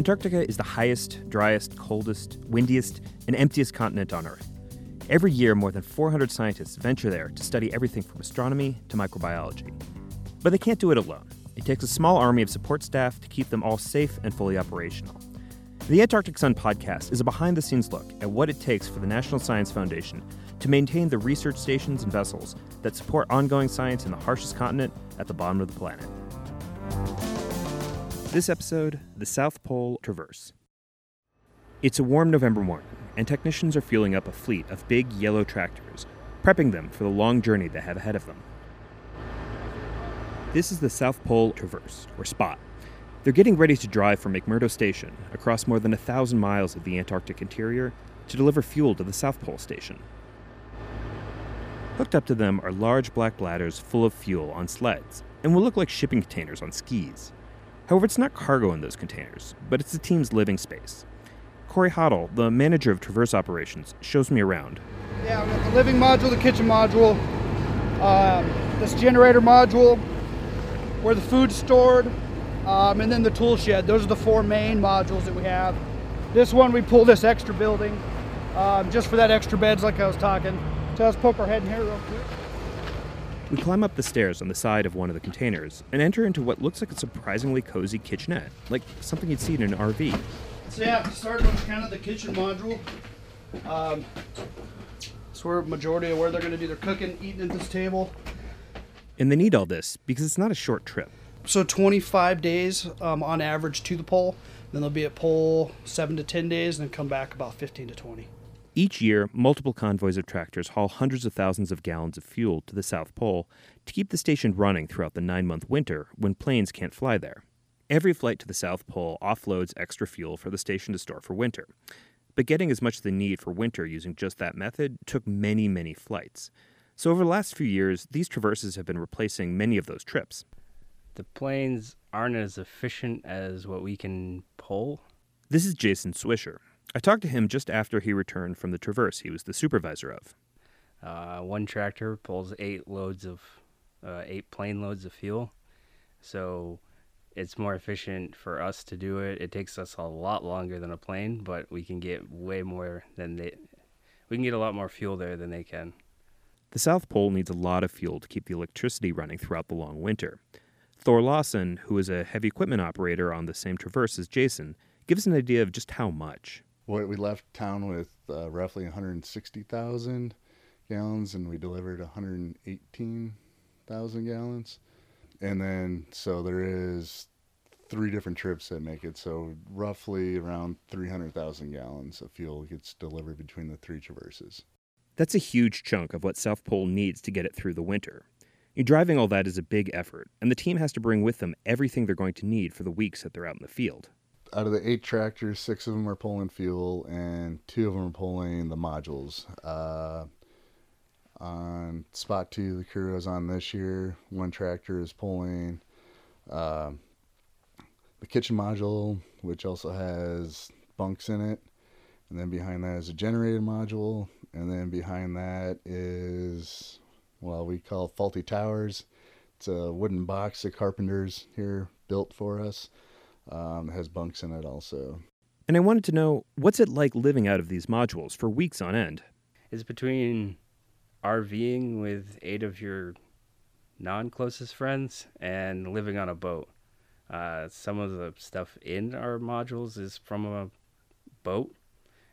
Antarctica is the highest, driest, coldest, windiest, and emptiest continent on Earth. Every year, more than 400 scientists venture there to study everything from astronomy to microbiology. But they can't do it alone. It takes a small army of support staff to keep them all safe and fully operational. The Antarctic Sun podcast is a behind the scenes look at what it takes for the National Science Foundation to maintain the research stations and vessels that support ongoing science in the harshest continent at the bottom of the planet. This episode The South Pole Traverse. It's a warm November morning, and technicians are fueling up a fleet of big yellow tractors, prepping them for the long journey they have ahead of them. This is the South Pole Traverse, or SPOT. They're getting ready to drive from McMurdo Station across more than a thousand miles of the Antarctic interior to deliver fuel to the South Pole Station. Hooked up to them are large black bladders full of fuel on sleds and will look like shipping containers on skis. However, it's not cargo in those containers, but it's the team's living space. Corey Hoddle, the manager of Traverse Operations, shows me around. Yeah, we got the living module, the kitchen module, um, this generator module, where the food's stored, um, and then the tool shed. Those are the four main modules that we have. This one, we pull this extra building um, just for that extra beds, like I was talking. So let's poke our head in here real quick. We climb up the stairs on the side of one of the containers and enter into what looks like a surprisingly cozy kitchenette, like something you'd see in an RV. So yeah, starting with kind of the kitchen module. Um, it's where majority of where they're going to do their cooking, eating at this table. And they need all this because it's not a short trip. So 25 days um, on average to the pole. Then they'll be at pole seven to 10 days, and then come back about 15 to 20. Each year, multiple convoys of tractors haul hundreds of thousands of gallons of fuel to the South Pole to keep the station running throughout the nine month winter when planes can't fly there. Every flight to the South Pole offloads extra fuel for the station to store for winter. But getting as much as they need for winter using just that method took many, many flights. So, over the last few years, these traverses have been replacing many of those trips. The planes aren't as efficient as what we can pull. This is Jason Swisher. I talked to him just after he returned from the traverse he was the supervisor of. Uh, one tractor pulls eight loads of, uh, eight plane loads of fuel. So it's more efficient for us to do it. It takes us a lot longer than a plane, but we can get way more than they. We can get a lot more fuel there than they can. The South Pole needs a lot of fuel to keep the electricity running throughout the long winter. Thor Lawson, who is a heavy equipment operator on the same traverse as Jason, gives an idea of just how much. What we left town with uh, roughly 160,000 gallons, and we delivered 118,000 gallons. And then, so there is three different trips that make it. So roughly around 300,000 gallons of fuel gets delivered between the three traverses. That's a huge chunk of what South Pole needs to get it through the winter. Driving all that is a big effort, and the team has to bring with them everything they're going to need for the weeks that they're out in the field. Out of the eight tractors, six of them are pulling fuel, and two of them are pulling the modules. Uh, on spot two, the crew is on this year. One tractor is pulling uh, the kitchen module, which also has bunks in it. And then behind that is a generator module. And then behind that is well, we call Fawlty Towers. It's a wooden box the carpenters here built for us. Um, has bunks in it also. And I wanted to know what's it like living out of these modules for weeks on end? It's between RVing with eight of your non closest friends and living on a boat. Uh, some of the stuff in our modules is from a boat,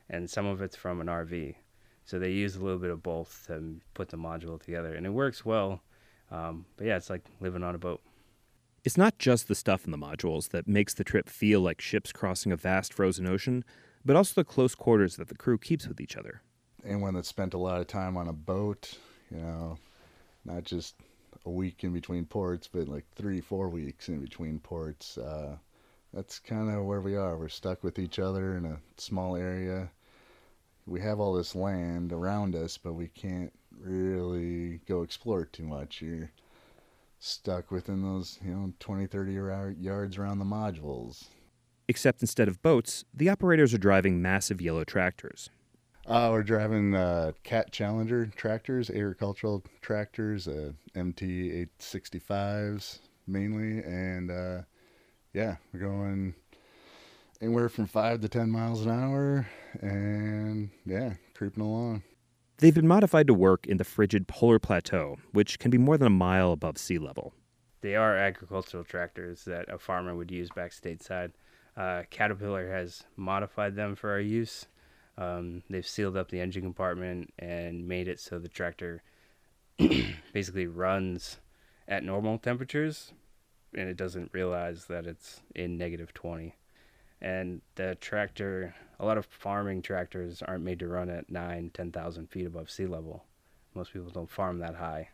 and some of it's from an RV. So they use a little bit of both to put the module together, and it works well. Um, but yeah, it's like living on a boat. It's not just the stuff in the modules that makes the trip feel like ships crossing a vast frozen ocean, but also the close quarters that the crew keeps with each other. Anyone that spent a lot of time on a boat, you know, not just a week in between ports, but like three, four weeks in between ports. Uh, that's kind of where we are. We're stuck with each other in a small area. We have all this land around us, but we can't really go explore too much. You're stuck within those, you know, 20, 30 yards around the modules. Except instead of boats, the operators are driving massive yellow tractors. Uh, we're driving uh, Cat Challenger tractors, agricultural tractors, uh, MT 865s mainly, and uh, yeah, we're going anywhere from five to 10 miles an hour. And yeah, creeping along. They've been modified to work in the frigid polar plateau, which can be more than a mile above sea level. They are agricultural tractors that a farmer would use back stateside. Uh, Caterpillar has modified them for our use. Um, they've sealed up the engine compartment and made it so the tractor basically runs at normal temperatures and it doesn't realize that it's in negative 20 and the tractor a lot of farming tractors aren't made to run at 9 10,000 feet above sea level. Most people don't farm that high.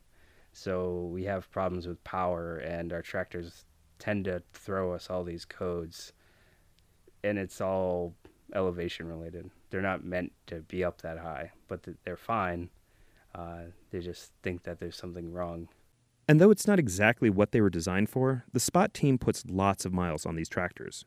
So we have problems with power and our tractors tend to throw us all these codes and it's all elevation related. They're not meant to be up that high but they're fine. Uh, they just think that there's something wrong. And though it's not exactly what they were designed for, the Spot team puts lots of miles on these tractors.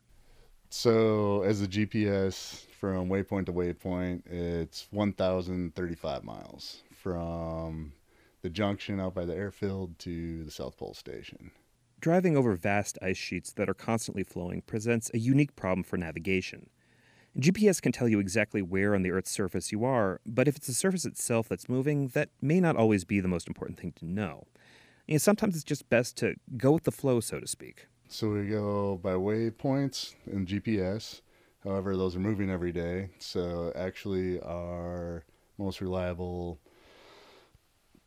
So, as a GPS from waypoint to waypoint, it's 1,035 miles from the junction out by the airfield to the South Pole Station. Driving over vast ice sheets that are constantly flowing presents a unique problem for navigation. GPS can tell you exactly where on the Earth's surface you are, but if it's the surface itself that's moving, that may not always be the most important thing to know. You know, sometimes it's just best to go with the flow, so to speak. So we go by waypoints and GPS. However, those are moving every day. So actually, our most reliable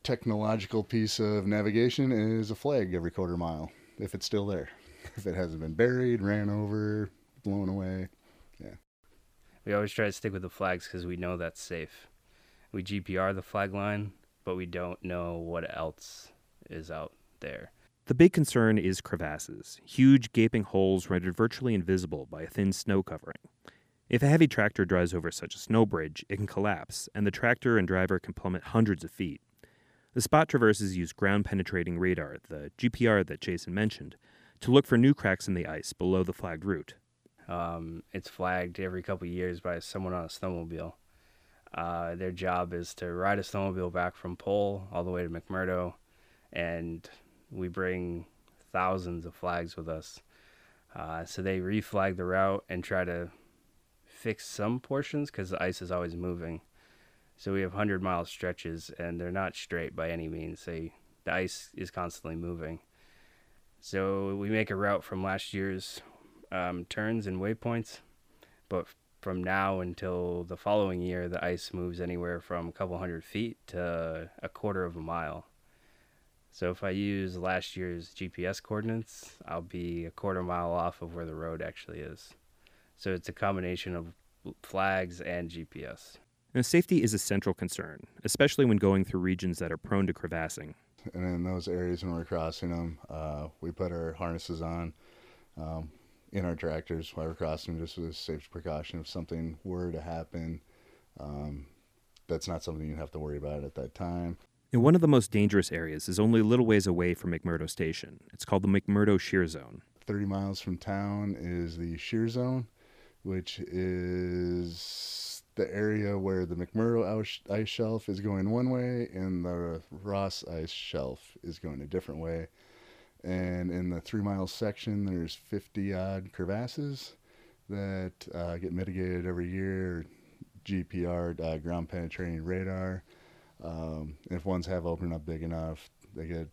technological piece of navigation is a flag every quarter mile, if it's still there. If it hasn't been buried, ran over, blown away, yeah. We always try to stick with the flags because we know that's safe. We GPR the flag line, but we don't know what else is out there. The big concern is crevasses, huge gaping holes rendered virtually invisible by a thin snow covering. If a heavy tractor drives over such a snow bridge, it can collapse, and the tractor and driver can plummet hundreds of feet. The spot traverses use ground penetrating radar, the GPR that Jason mentioned, to look for new cracks in the ice below the flagged route. Um, it's flagged every couple years by someone on a snowmobile. Uh, their job is to ride a snowmobile back from Pole all the way to McMurdo and we bring thousands of flags with us. Uh, so they reflag the route and try to fix some portions because the ice is always moving. So we have 100 mile stretches and they're not straight by any means. They, the ice is constantly moving. So we make a route from last year's um, turns and waypoints, but from now until the following year, the ice moves anywhere from a couple hundred feet to a quarter of a mile. So if I use last year's GPS coordinates, I'll be a quarter mile off of where the road actually is. So it's a combination of flags and GPS. Now, safety is a central concern, especially when going through regions that are prone to crevassing. And in those areas when we're crossing them, uh, we put our harnesses on um, in our tractors while we're crossing, them just as a safety precaution. If something were to happen, um, that's not something you have to worry about at that time. And one of the most dangerous areas is only a little ways away from McMurdo Station. It's called the McMurdo Shear Zone. 30 miles from town is the Shear Zone, which is the area where the McMurdo ice shelf is going one way and the Ross ice shelf is going a different way. And in the three mile section, there's 50 odd crevasses that uh, get mitigated every year. GPR, uh, ground penetrating radar um, if ones have opened up big enough, they get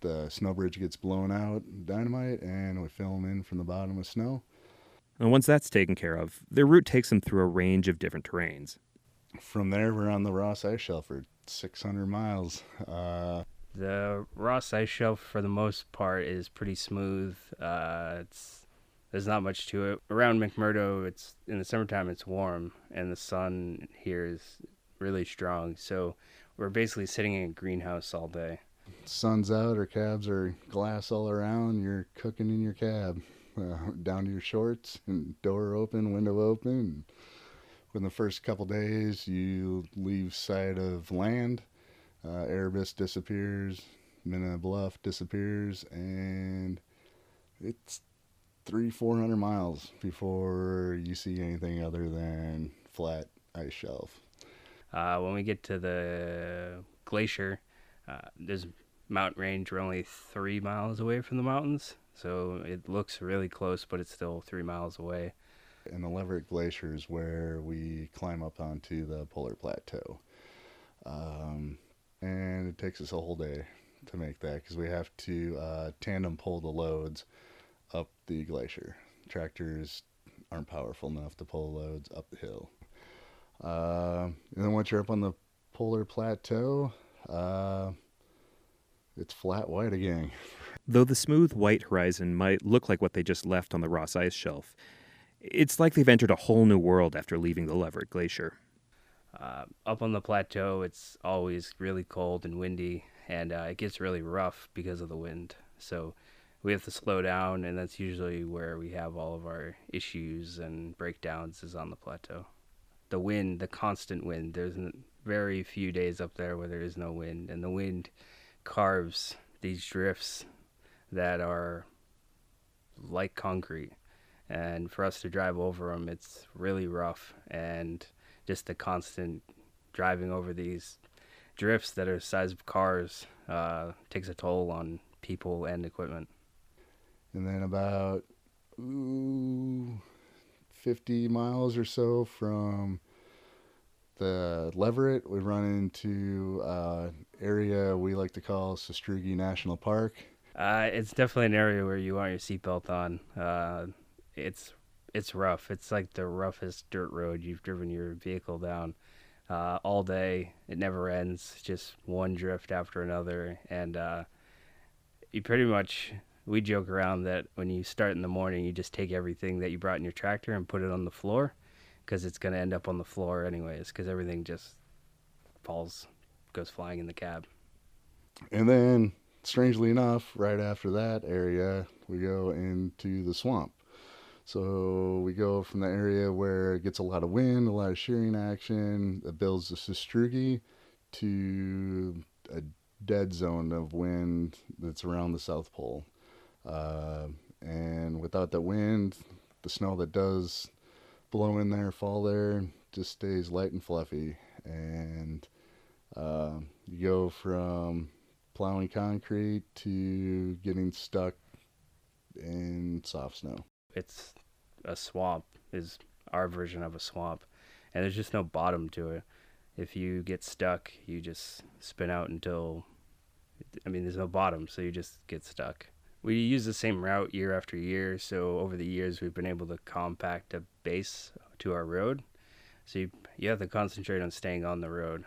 the snow bridge gets blown out, dynamite, and we fill them in from the bottom with snow. And once that's taken care of, their route takes them through a range of different terrains. From there, we're on the Ross Ice Shelf for 600 miles. Uh, the Ross Ice Shelf, for the most part, is pretty smooth. Uh, it's there's not much to it. Around McMurdo, it's in the summertime, it's warm, and the sun here is really strong. So we're basically sitting in a greenhouse all day. Sun's out, our cabs are glass all around. You're cooking in your cab, uh, down to your shorts, and door open, window open. Within the first couple days, you leave sight of land. Uh, Erebus disappears, Minna Bluff disappears, and it's three, four hundred miles before you see anything other than flat ice shelf. Uh, when we get to the glacier, uh, there's mountain range. We're only three miles away from the mountains, so it looks really close, but it's still three miles away. And the Leverett Glacier is where we climb up onto the polar plateau. Um, and it takes us a whole day to make that because we have to uh, tandem pull the loads up the glacier. Tractors aren't powerful enough to pull loads up the hill. Uh, and then once you're up on the polar plateau, uh, it's flat white again. Though the smooth white horizon might look like what they just left on the Ross Ice Shelf, it's like they've entered a whole new world after leaving the Leverett Glacier. Uh, up on the plateau, it's always really cold and windy, and uh, it gets really rough because of the wind. So we have to slow down, and that's usually where we have all of our issues and breakdowns is on the plateau. The wind, the constant wind. There's very few days up there where there is no wind, and the wind carves these drifts that are like concrete. And for us to drive over them, it's really rough, and just the constant driving over these drifts that are the size of cars uh, takes a toll on people and equipment. And then about ooh, 50 miles or so from the Leverett, we run into uh, area we like to call Sastrugi National Park. Uh, it's definitely an area where you want your seatbelt on. Uh, it's it's rough. It's like the roughest dirt road you've driven your vehicle down uh, all day. It never ends. Just one drift after another, and uh, you pretty much. We joke around that when you start in the morning, you just take everything that you brought in your tractor and put it on the floor, because it's going to end up on the floor anyways. Because everything just falls, goes flying in the cab. And then, strangely enough, right after that area, we go into the swamp. So we go from the area where it gets a lot of wind, a lot of shearing action, that builds the Sastrugi, to a dead zone of wind that's around the South Pole. Uh, and without the wind, the snow that does blow in there, fall there, just stays light and fluffy. And uh, you go from plowing concrete to getting stuck in soft snow. It's a swamp is our version of a swamp. And there's just no bottom to it. If you get stuck you just spin out until i mean there's no bottom so you just get stuck we use the same route year after year so over the years we've been able to compact a base to our road so you, you have to concentrate on staying on the road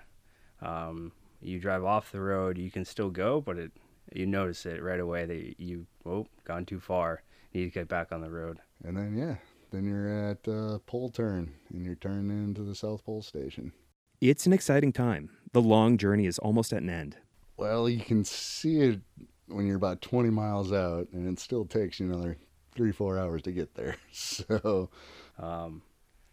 um, you drive off the road you can still go but it you notice it right away that you oh gone too far you need to get back on the road. And then yeah, then you're at uh, pole turn and you're turning into the South Pole Station. It's an exciting time. The long journey is almost at an end. Well, you can see it when you're about 20 miles out, and it still takes you another three, four hours to get there. So, um,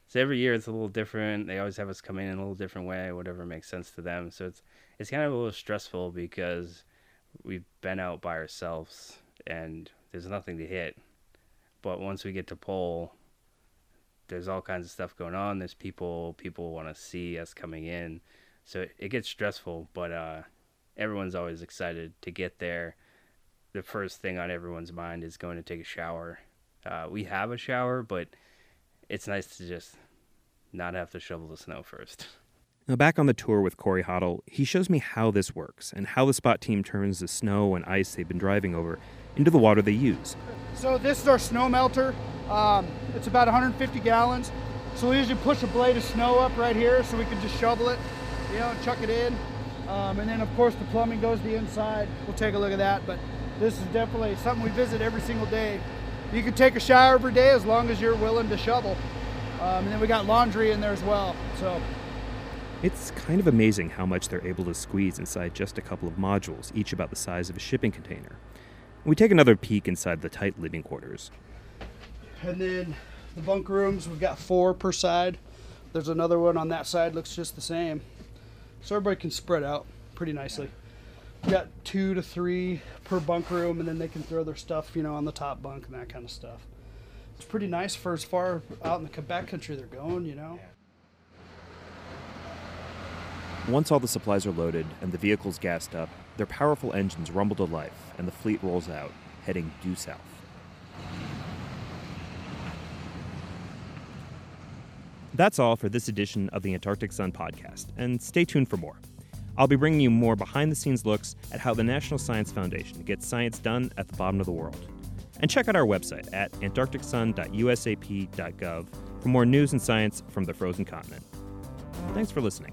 so every year it's a little different. They always have us come in in a little different way, whatever makes sense to them. So it's it's kind of a little stressful because we've been out by ourselves and there's nothing to hit. But once we get to pole, there's all kinds of stuff going on. There's people people want to see us coming in, so it gets stressful. But uh, everyone's always excited to get there. The first thing on everyone's mind is going to take a shower. Uh, we have a shower, but it's nice to just not have to shovel the snow first. Now, back on the tour with Corey Hoddle, he shows me how this works and how the spot team turns the snow and ice they've been driving over into the water they use. So this is our snow melter. Um, it's about 150 gallons. So we usually push a blade of snow up right here so we can just shovel it, you know, chuck it in. Um, and then of course the plumbing goes the inside. We'll take a look at that, but this is definitely something we visit every single day. You can take a shower every day as long as you're willing to shovel. Um, and then we got laundry in there as well. So it's kind of amazing how much they're able to squeeze inside just a couple of modules, each about the size of a shipping container. We take another peek inside the tight living quarters. And then the bunk rooms, we've got four per side. There's another one on that side, looks just the same. So everybody can spread out pretty nicely. Got two to three per bunk room, and then they can throw their stuff, you know, on the top bunk and that kind of stuff. It's pretty nice for as far out in the Quebec country they're going, you know. Once all the supplies are loaded and the vehicles gassed up, their powerful engines rumble to life and the fleet rolls out, heading due south. That's all for this edition of the Antarctic Sun podcast, and stay tuned for more. I'll be bringing you more behind the scenes looks at how the National Science Foundation gets science done at the bottom of the world. And check out our website at antarcticsun.usap.gov for more news and science from the frozen continent. Thanks for listening.